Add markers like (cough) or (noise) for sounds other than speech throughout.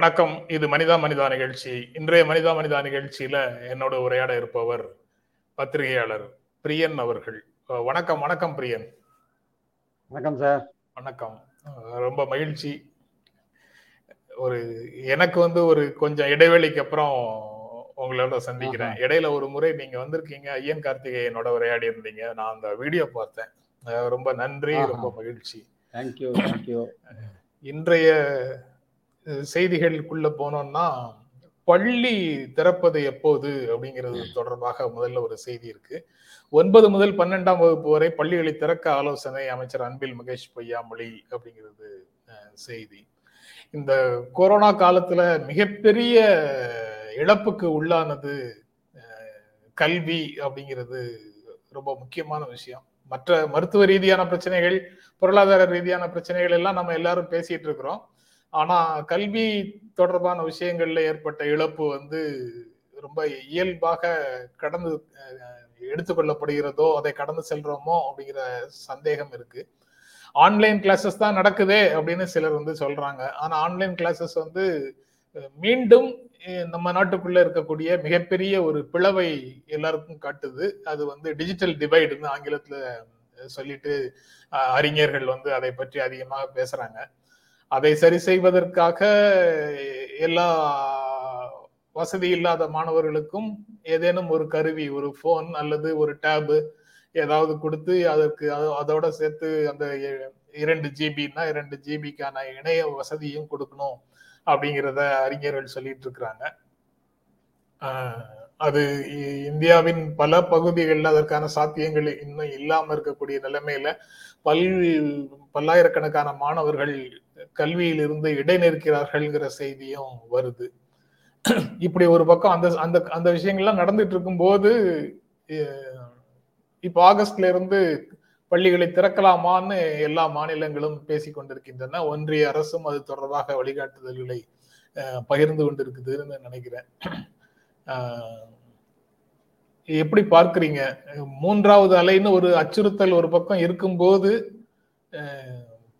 வணக்கம். இது மனிதா மனிதா நிகழ்ச்சி. இன்றைய மனிதா மனிதா நிகழ்ச்சியில என்னோட உரையாட இருப்பவர் பத்திரிகையாளர் பிரியன் அவர்கள். வணக்கம் வணக்கம் பிரியன். வணக்கம் சார். வணக்கம். ரொம்ப மகிழ்ச்சி. ஒரு எனக்கு வந்து ஒரு கொஞ்சம் இடைவெளிக்கு அப்புறம் உங்களோட சந்திக்கிறேன். இடையில ஒரு முறை நீங்க வந்திருக்கீங்க. ஐயன் கார்த்திகேயனோட உரையாடி இருந்தீங்க. நான் அந்த வீடியோ பார்த்தேன். ரொம்ப நன்றி. ரொம்ப மகிழ்ச்சி. தேங்க்யூ தேங்க்யூ இன்றைய செய்திகளுக்குள்ள போனோம்னா பள்ளி திறப்பது எப்போது அப்படிங்கிறது தொடர்பாக முதல்ல ஒரு செய்தி இருக்கு. ஒன்பது முதல் பன்னெண்டாம் வகுப்பு வரை பள்ளிகளை திறக்க ஆலோசனை அமைச்சர் அன்பில் மகேஷ் பொய்யாமொழி அப்படிங்கிறது செய்தி. இந்த கொரோனா காலத்துல மிகப்பெரிய இழப்புக்கு உள்ளானது கல்வி அப்படிங்கிறது ரொம்ப முக்கியமான விஷயம். மற்ற மருத்துவ ரீதியான பிரச்சனைகள் பொருளாதார ரீதியான பிரச்சனைகள் எல்லாம் நம்ம எல்லாரும் பேசிட்டு இருக்கிறோம். ஆனா கல்வி தொடர்பான விஷயங்கள்ல ஏற்பட்ட இழப்பு வந்து ரொம்ப இயல்பாக கடந்து எடுத்துக்கொள்ளப்படுகிறதோ அதை கடந்து செல்றோமோ அப்படிங்கிற சந்தேகம் இருக்கு. ஆன்லைன் கிளாஸஸ் தான் நடக்குதே அப்படின்னு சிலர் வந்து சொல்றாங்க. ஆனா ஆன்லைன் கிளாஸஸ் வந்து மீண்டும் நம்ம நாட்டுக்குள்ள இருக்கக்கூடிய மிகப்பெரிய ஒரு பிளவை எல்லாருக்கும் காட்டுது. அது வந்து டிஜிட்டல் டிவைடுன்னு ஆங்கிலத்துல சொல்லிட்டு அறிஞர்கள் வந்து அதை பற்றி அதிகமாக பேசுறாங்க. அதை சரி செய்வதற்காக எல்லா வசதி இல்லாத மாணவர்களுக்கும் ஏதேனும் ஒரு கருவி ஒரு ஃபோன் அல்லது ஒரு டேபு ஏதாவது கொடுத்து அதற்கு அதோட சேர்த்து அந்த இரண்டு ஜிபின்னா இரண்டு ஜிபிக்கான இணைய வசதியும் கொடுக்கணும் அப்படிங்கிறத அறிஞர்கள் சொல்லிட்டு இருக்கிறாங்க. அது இந்தியாவின் பல பகுதிகளில் அதற்கான சாத்தியங்கள் இன்னும் இல்லாம இருக்கக்கூடிய நிலைமையில பல் பல்லாயிரக்கணக்கான மாணவர்கள் கல்வியிலிருந்து இடைநிற்கிறார்கள்ங்கிற செய்தியும் வருது. இப்படி ஒரு பக்கம் அந்த அந்த அந்த விஷயங்கள்லாம் நடந்துட்டு இருக்கும்போது இப்போ ஆகஸ்ட்ல இருந்து பள்ளிகளை திறக்கலாமான்னு எல்லா மாநிலங்களும் பேசி கொண்டிருக்கின்றன. ஒன்றிய அரசும் அது தொடர்பாக வழிகாட்டுதல்களை பகிர்ந்து கொண்டிருக்குதுன்னு நினைக்கிறேன். எப்படி பார்க்கறீங்க? மூன்றாவது அலைன்னு ஒரு அச்சுறுத்தல் ஒரு பக்கம் இருக்கும்போது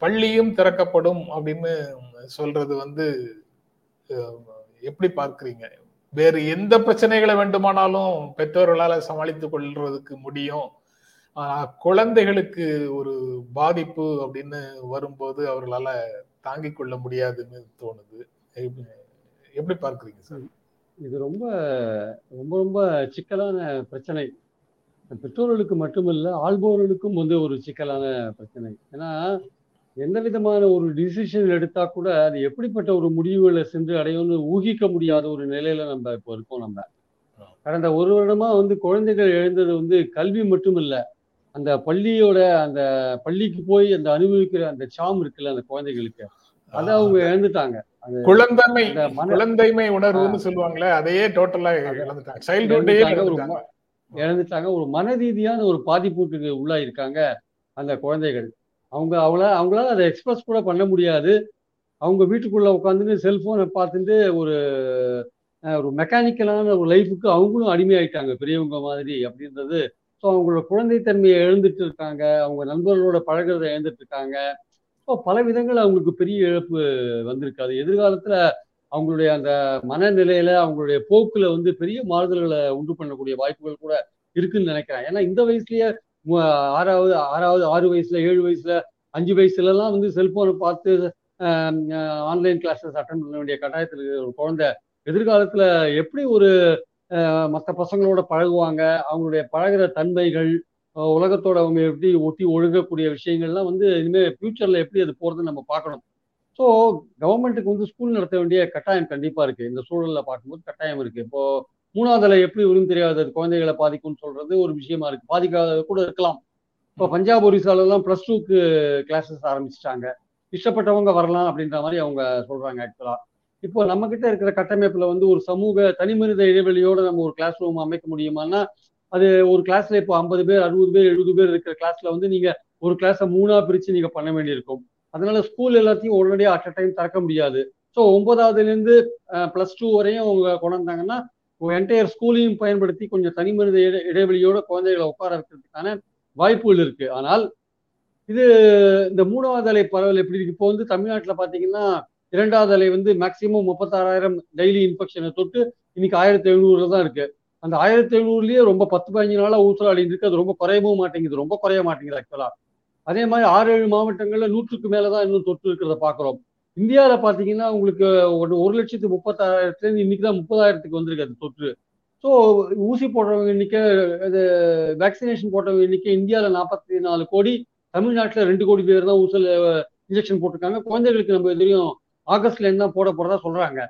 பள்ளியும் திறக்கப்படும் அப்படின்னு சொல்றது வந்து எப்படி பார்க்குறீங்க? வேறு எந்த பிரச்சனைகளை வேண்டுமானாலும் பெற்றோர்களால் சமாளித்துக் கொள்றதுக்கு முடியும். குழந்தைகளுக்கு ஒரு பாதிப்பு அப்படின்னு வரும்போது அவர்களால தாங்கிக் கொள்ள முடியாதுன்னு தோணுது. எப்படி- எப்படி சார்? இது ரொம்ப ரொம்ப ரொம்ப சிக்கலான பிரச்சனை. பெற்றோர்களுக்கு மட்டுமில்லை ஆள்பவர்களுக்கும் வந்து ஒரு சிக்கலான பிரச்சனை. ஏன்னா எந்த விதமான ஒரு டிசிஷன் எடுத்தா கூட அது எப்படிப்பட்ட ஒரு முடிவுகளை சென்று அடையும்னு ஊகிக்க முடியாத ஒரு நிலையில நம்ம இப்போ இருக்கோம் நம்ம. கடந்த ஒரு வருடமா வந்து குழந்தைகள் எழுந்தது வந்து கல்வி மட்டும் இல்ல அந்த பள்ளியோட அந்த பள்ளிக்கு போய் அந்த அனுபவிக்கிற அந்த சாம் இருக்குல்ல அந்த குழந்தைகளுக்கு. அதை அவங்க இழந்துட்டாங்க. குழந்தைமை குழந்தைமை உணர்வுன்னு சொல்லுவாங்களே அதையே டோட்டலா இழந்துட்டாங்க. இழந்துட்டாங்க ஒரு மன ரீதியான ஒரு பாதிப்புக்கு உள்ளாயிருக்காங்க அந்த குழந்தைகள். அவங்க அவங்கள அவங்களால அதை எக்ஸ்பிரஸ் கூட பண்ண முடியாது. அவங்க வீட்டுக்குள்ளே உட்காந்துட்டு செல்ஃபோனை பார்த்துட்டு ஒரு ஒரு மெக்கானிக்கலான ஒரு லைஃபுக்கு அவங்களும் அடிமையாயிட்டாங்க பெரியவங்க மாதிரி அப்படின்றது. ஸோ அவங்களோட குழந்தைத்தன்மையை எழுந்துட்டு இருக்காங்க அவங்க நண்பர்களோட பழகிறத இழந்துட்டு இருக்காங்க. ஸோ பல விதங்கள் அவங்களுக்கு பெரிய இழப்பு வந்திருக்காது எதிர்காலத்தில் அவங்களுடைய அந்த மனநிலையில அவங்களுடைய போக்குல வந்து பெரிய மாறுதல்களை உண்டு பண்ணக்கூடிய வாய்ப்புகள் கூட இருக்குன்னு நினைக்கிறேன். ஏன்னா இந்த வயசுலயே ஆறாவது ஆறாவது ஆறு வயசுல ஏழு வயசுல அஞ்சு வயசுலலாம் வந்து செல்போனை பார்த்து ஆன்லைன் கிளாஸஸ் அட்டன் பண்ண வேண்டிய கட்டாயத்தில் இருக்கிற ஒரு குழந்தை எதிர்காலத்துல எப்படி ஒரு மற்ற பசங்களோட பழகுவாங்க அவங்களுடைய பழகுற தன்மைகள் உலகத்தோட அவங்க எப்படி ஒட்டி ஒழுகக்கூடிய விஷயங்கள்லாம் வந்து இனிமே ஃபியூச்சர்ல எப்படி அது போறதுன்னு நம்ம பார்க்கணும். ஸோ கவர்மெண்ட்டுக்கு வந்து ஸ்கூல் நடத்த வேண்டிய கட்டாயம் கண்டிப்பா இருக்கு. இந்த சூழல்ல பார்க்கும்போது கட்டாயம் இருக்கு. இப்போ மூணாவதுல எப்படி வரும் தெரியாது அது குழந்தைகளை பாதிக்கும்னு சொல்றது ஒரு விஷயமா இருக்கு. பாதிக்காத கூட இருக்கலாம். இப்போ பஞ்சாப் ஒரிசால எல்லாம் பிளஸ் டூக்கு கிளாஸஸ் ஆரம்பிச்சிட்டாங்க. இஷ்டப்பட்டவங்க வரலாம் அப்படின்ற மாதிரி அவங்க சொல்றாங்க ஆக்சுவலா இப்போ நம்ம கிட்ட இருக்கிற கட்டமைப்புல வந்து ஒரு சமூக தனிமனித இடைவெளியோட நம்ம ஒரு கிளாஸ் ரூம் அமைக்க முடியுமான்னா அது ஒரு கிளாஸ்ல இப்போ ஐம்பது பேர் அறுபது பேர் எழுபது பேர் இருக்கிற கிளாஸ்ல வந்து நீங்க ஒரு கிளாஸை மூணா பிரிச்சு நீங்க பண்ண வேண்டியிருக்கும். அதனால ஸ்கூல் எல்லாத்தையும் உடனடியாக அட் அ டைம் திறக்க முடியாது. ஸோ ஒன்பதாவதுலேருந்து ப்ளஸ் டூ வரையும் அவங்க கொண்டு வந்தாங்கன்னா என்டையர் ஸ்கூலையும் பயன்படுத்தி கொஞ்சம் தனி மனித இடை- இடைவெளியோட குழந்தைகளை உட்கார வைக்கிறதுக்கான வாய்ப்புகள் இருக்கு. ஆனால் இது இந்த மூணாவது அலை பரவல் எப்படி இருக்கு? இப்போ வந்து தமிழ்நாட்டில் பார்த்தீங்கன்னா இரண்டாவது அலை வந்து மேக்சிமம் முப்பத்தாறாயிரம் டெய்லி இன்ஃபெக்ஷனை தொட்டு இன்னைக்கு ஆயிரத்தி எழுநூறுல தான் இருக்கு. அந்த ஆயிரத்தி எழுநூறுலயே ரொம்ப பத்து பதினஞ்சு நாளாக ஊசலாடி இருக்கு. அது ரொம்ப குறையவும் மாட்டேங்குது. ரொம்ப குறைய மாட்டேங்குது ஆக்சுவலா அதே மாதிரி ஆறு ஏழு மாவட்டங்கள்ல நூற்றுக்கு மேலதான் இன்னும் தொற்று இருக்கிறத பாக்குறோம் இந்தியாவில் பார்த்தீங்கன்னா உங்களுக்கு ஒரு ஒரு லட்சத்து முப்பத்தாயிரத்துலேருந்து இன்னைக்கு தான் முப்பதாயிரத்துக்கு வந்திருக்கு அது தொற்று. ஸோ ஊசி போடுறவங்க எண்ணிக்கை இது வேக்சினேஷன் போட்டவங்க எண்ணிக்கை இந்தியாவில் நாற்பத்தி நாலு கோடி தமிழ்நாட்டில் ரெண்டு கோடி பேர் தான் ஊசல் இன்ஜெக்ஷன் போட்டிருக்காங்க. குழந்தைகளுக்கு நம்ம எதிரியும் ஆகஸ்ட்ல இருந்து தான் போட போறதா சொல்றாங்க.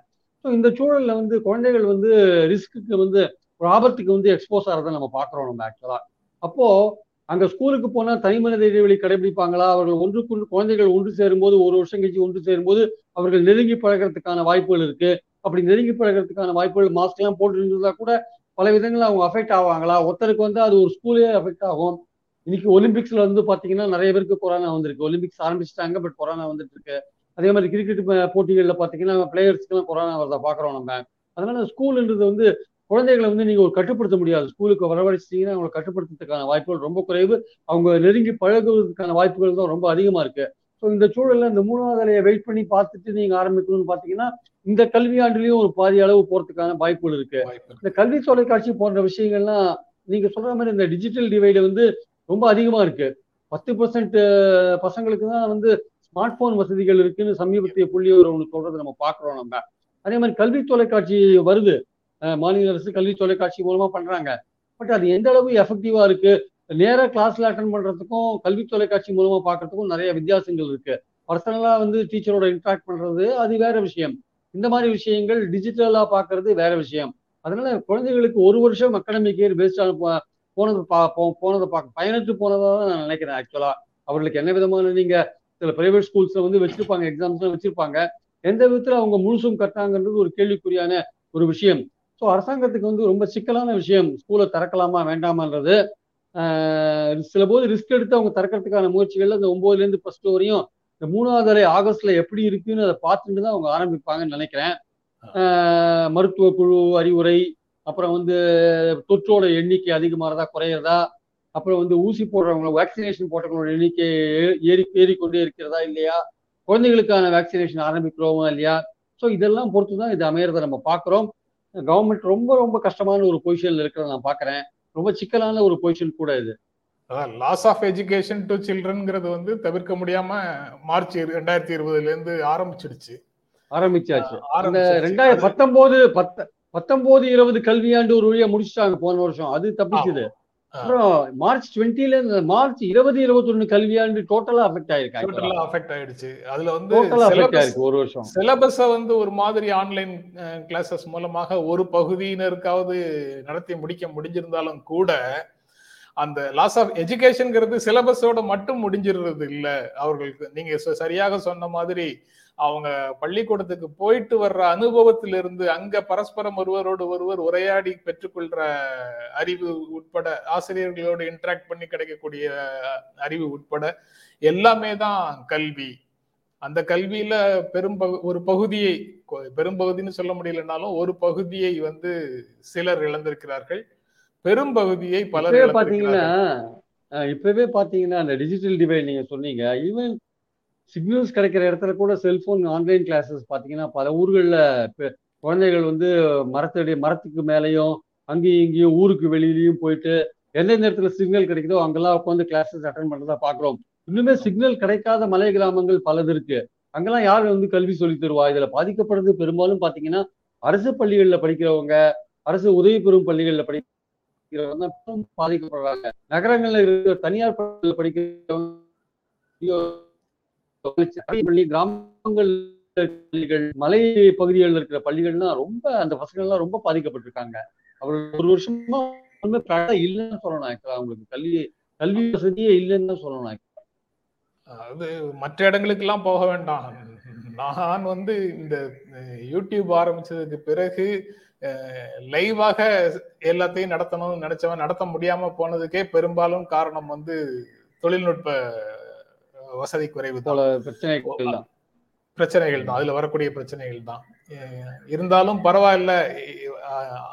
ஸோ இந்த சூழலில் வந்து குழந்தைகள் வந்து ரிஸ்க்கு வந்து ஒரு ஆபத்துக்கு வந்து எக்ஸ்போஸ் ஆகிறத நம்ம பார்க்குறோம் நம்ம ஆக்சுவலாக அப்போது அங்க ஸ்கூலுக்கு போனா தனிமனித இடைவெளி கடைபிடிப்பாங்களா? அவர்கள் ஒன்றுக்கு குழந்தைகள் ஒன்று சேரும்போது ஒரு வருஷம் கழிச்சு ஒன்று சேரும்போது அவர்கள் நெருங்கி பழகிறதுக்கான வாய்ப்புகள் இருக்கு. அப்படி நெருங்கி பழகிறதுக்கான வாய்ப்புகள் மாஸ்க் எல்லாம் போட்டு இருந்தா கூட பல விதங்கள் அவங்க அஃபெக்ட் ஆவாங்களா? ஒருத்தருக்கு வந்து அது ஒரு ஸ்கூலே அஃபெக்ட் ஆகும். இன்னைக்கு ஒலிம்பிக்ஸ்ல வந்து பாத்தீங்கன்னா நிறைய பேருக்கு கொரோனா வந்திருக்கு. ஒலிம்பிக்ஸ் ஆரம்பிச்சிட்டாங்க பட் கொரோனா வந்துட்டு இருக்கு. அதே மாதிரி கிரிக்கெட் போட்டிகளில் பாத்தீங்கன்னா பிளேயர்ஸ்க்குலாம் கொரோனா வரதை பாக்குறோம் நம்ம. அதனால ஸ்கூல்ன்றது வந்து குழந்தைகளை வந்து நீங்க ஒரு கட்டுப்படுத்த முடியாது. ஸ்கூலுக்கு வரவழைச்சிட்டீங்கன்னா அவங்களை கட்டுப்படுத்துறதுக்கான வாய்ப்புகள் ரொம்ப குறைவு. அவங்க நெருங்கி பழகுவதற்கான வாய்ப்புகள் தான் ரொம்ப அதிகமா இருக்கு. ஸோ இந்த சூழல்ல இந்த மூணாவது அலையை வெயிட் பண்ணி பார்த்துட்டு நீங்க ஆரம்பிக்கணும்னு பாத்தீங்கன்னா இந்த கல்வியாண்டுலயும் ஒரு பாதி அளவு போறதுக்கான வாய்ப்புகள் இருக்கு. இந்த கல்வி தொலைக்காட்சி போன்ற விஷயங்கள்லாம் நீங்க சொல்ற மாதிரி இந்த டிஜிட்டல் டிவைடு வந்து ரொம்ப அதிகமா இருக்கு. பத்து பர்சன்ட் பசங்களுக்கு தான் வந்து ஸ்மார்ட் போன் வசதிகள் இருக்குன்னு சமீபத்திய புள்ளி ஒரு ஒன்று சொல்றது நம்ம பாக்குறோம் நம்ம. அதே மாதிரி கல்வி தொலைக்காட்சி வருது. மாநில அரசு கல்வி தொலைக்காட்சி மூலமா பண்றாங்க. பட் அது எந்த அளவு எஃபெக்டிவா இருக்கு? நேர கிளாஸ்ல அட்டன் பண்றதுக்கும் கல்வி தொலைக்காட்சி மூலமா பாக்குறதுக்கும் நிறைய வித்தியாசங்கள் இருக்கு. பர்சனலா வந்து டீச்சரோட இன்ட்ராக்ட் பண்றது அது வேற விஷயம். இந்த மாதிரி விஷயங்கள் டிஜிட்டலா பாக்குறது வேற விஷயம். அதனால குழந்தைகளுக்கு ஒரு வருஷம் அகாடமிக் இயர் பேஸ்டான போனது பா போனதை பார்க்க பயனற்று போனதாக தான் நான் நினைக்கிறேன் ஆக்சுவலா அவர்களுக்கு என்ன விதமான நீங்க சில பிரைவேட் ஸ்கூல்ஸ்ல வந்து வச்சிருப்பாங்க எக்ஸாம்ஸ் வச்சிருப்பாங்க. எந்த விதத்துல அவங்க முழுசும் கட்டாங்கன்றது ஒரு கேள்விக்குறியான ஒரு விஷயம். ஸோ அரசாங்கத்துக்கு வந்து ரொம்ப சிக்கலான விஷயம் ஸ்கூலை திறக்கலாமா வேண்டாமான்றது. சில போது ரிஸ்க் எடுத்து அவங்க திறக்கிறதுக்கான முயற்சிகள் அந்த ஒன்பதுல இருந்து ஃபர்ஸ்ட் வரையும் இந்த மூணாவது அலை ஆகஸ்ட்ல எப்படி இருக்குன்னு அதை பார்த்துட்டு தான் அவங்க ஆரம்பிப்பாங்கன்னு நினைக்கிறேன். மருத்துவ குழு அறிவுரை அப்புறம் வந்து தொற்றோட எண்ணிக்கை அதிகமாகிறதா குறையிறதா அப்புறம் வந்து ஊசி போடுறவங்க வேக்சினேஷன் போட்டவங்களோட எண்ணிக்கை ஏறி ஏறிக்கொண்டே இருக்கிறதா இல்லையா? குழந்தைகளுக்கான வேக்சினேஷன் ஆரம்பிக்கிறோமா இல்லையா? ஸோ இதெல்லாம் பொறுத்து தான் இது அமையறதை நம்ம பார்க்குறோம். கவர்மெண்ட் ரொம்ப ரொம்ப கஷ்டமான ஒரு பொசிஷன்ல இருக்கிறத நான் பார்க்குறேன். ரொம்ப சிக்கலான ஒரு பொசிஷன் கூட இது. லாஸ் ஆஃப் எஜுகேஷன் டு சில்ட்ரன்ங்கிறது வந்து தவிர்க்க முடியாம மார்ச் ரெண்டாயிரத்தி இருபதுல இருந்து ஆரம்பிச்சிடுச்சு. ஆரம்பிச்சாச்சு. இந்த ரெண்டாயிரத்தி பத்தொன்பது பத்த பத்தொன்பது இருபது கல்வியாண்டு ஒரு வழியா முடிச்சிட்டாங்க போன வருஷம். அது தப்பிச்சுது. அப்புறம் மார்ச் டுவெண்ட்டில இருந்து மார்ச் இருபது இருபத்தி ஒண்ணு கல்வியாண்டு டோட்டலா அஃபெக்ட் ஆயிருக்கு டோட்டலா அஃபெக்ட் ஆயிடுச்சு. அதுல வந்து அஃபெக்ட் ஆயிருக்கு ஒரு வருஷம். சிலபஸ வந்து ஒரு மாதிரி ஆன்லைன் கிளாஸஸ் மூலமாக ஒரு பகுதியினருக்காவது நடத்தி முடிக்க முடிஞ்சிருந்தாலும் கூட அந்த லாஸ் ஆஃப் எஜுகேஷன்ங்கிறது சிலபஸோட மட்டும் முடிஞ்சிடுறது இல்ல. அவர்களுக்கு நீங்க சரியாக சொன்ன மாதிரி அவங்க பள்ளிக்கூடத்துக்கு போயிட்டு வர்ற அனுபவத்திலிருந்து அங்க பரஸ்பரம் ஒருவரோடு ஒருவர் உரையாடி பெற்றுக்கொள்ற அறிவு உட்பட ஆசிரியர்களோடு இன்டராக்ட் பண்ணி கிடைக்கக்கூடிய அறிவு உட்பட எல்லாமே தான் கல்வி. அந்த கல்வியில பெரும் ஒரு பகுதியை பெரும்பகுதின்னு சொல்ல முடியலனாலும் ஒரு பகுதியை வந்து சிலர் இழந்திருக்கிறார்கள். பெரும் பகுதியை பலர் பாத்தீங்கன்னா இப்பவே பாத்தீங்கன்னா அந்த டிஜிட்டல் டிவைட் நீங்க சொன்னீங்க. ஈவன் சிக்னல்ஸ் கிடைக்கிற இடத்துல கூட செல்போன் ஆன்லைன் கிளாஸஸ் பார்த்தீங்கன்னா பல ஊர்களில் குழந்தைகள் வந்து மரத்தடி மரத்துக்கு மேலேயும் அங்கேயும் இங்கேயும் ஊருக்கு வெளியிலையும் போயிட்டு எந்தெந்த இடத்துல சிக்னல் கிடைக்குதோ அங்கெல்லாம் உட்காந்து கிளாஸஸ் அட்டன் பண்ணுறதா பார்க்குறோம் இன்னுமே சிக்னல் கிடைக்காத மலை கிராமங்கள் பலது இருக்கு. அங்கெல்லாம் யார் வந்து கல்வி சொல்லி தருவா? இதில் பாதிக்கப்படுறது பெரும்பாலும் பார்த்தீங்கன்னா அரசு பள்ளிகளில் படிக்கிறவங்க அரசு உதவி பெறும் பள்ளிகளில் படிக்கிறவங்க பாதிக்கப்படுறாங்க. நகரங்களில் இருக்கிற தனியார் பள்ளிகளில் படிக்கிறவங்க பள்ளி கிராமங்கள் பள்ளிகள் மலை பகுதிகளில் இருக்கிற பள்ளிகள்லாம் ரொம்ப அந்த பசங்கள்லாம் ரொம்ப பாதிக்கப்பட்டிருக்காங்க. அவர் ஒரு வருஷமா இல்லைன்னு சொல்லணும் அவங்களுக்கு. கல்வி கல்வி வசதியே இல்லைன்னு தான் சொல்லணும் அது மற்ற இடங்களுக்கு எல்லாம் போக வேண்டாம். நான் வந்து இந்த யூடியூப் ஆரம்பிச்சதுக்கு பிறகு லைவாக எல்லாத்தையும் நடத்தணும்னு நினைச்சவன் நடத்த முடியாம போனதுக்கே பெரும்பாலும் காரணம் வந்து தொழில்நுட்ப வசதி குறைவு பிரச்சனைகள் தான் பிரச்சனைகள் தான் அதுல வரக்கூடிய பிரச்சனைகள் தான் இருந்தாலும் பரவாயில்ல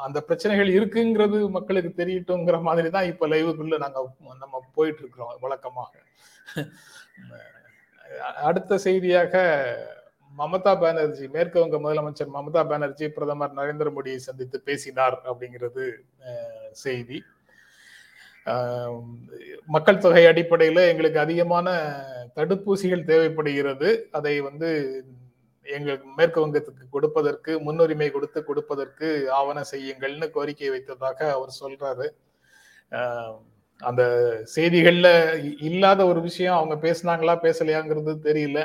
அந்த பிரச்சனைகள் இருக்குங்கிறது மக்களுக்கு தெரியட்டுங்கிற மாதிரி தான் இப்ப லைவுக்குள்ள நாங்க நம்ம போயிட்டு இருக்கிறோம் வழக்கமாக அடுத்த செய்தியாக மமதா பானர்ஜி மேற்கு வங்க முதலமைச்சர் மமதா பானர்ஜி பிரதமர் நரேந்திர மோடியை சந்தித்து பேசினார் அப்படிங்கிறது செய்தி. மக்கள் தொகை அடிப்படையில் எங்களுக்கு அதிகமான தடுப்பூசிகள் தேவைப்படுகிறது. அதை வந்து எங்கள் மேற்கு வங்கத்துக்கு கொடுப்பதற்கு முன்னுரிமை கொடுத்து கொடுப்பதற்கு ஆவண செய்யுங்கள்னு கோரிக்கை வைத்ததாக அவர் சொல்றாரு. அந்த செய்திகள்ல இல்லாத ஒரு விஷயம் அவங்க பேசினாங்களா பேசலையாங்கிறது தெரியல.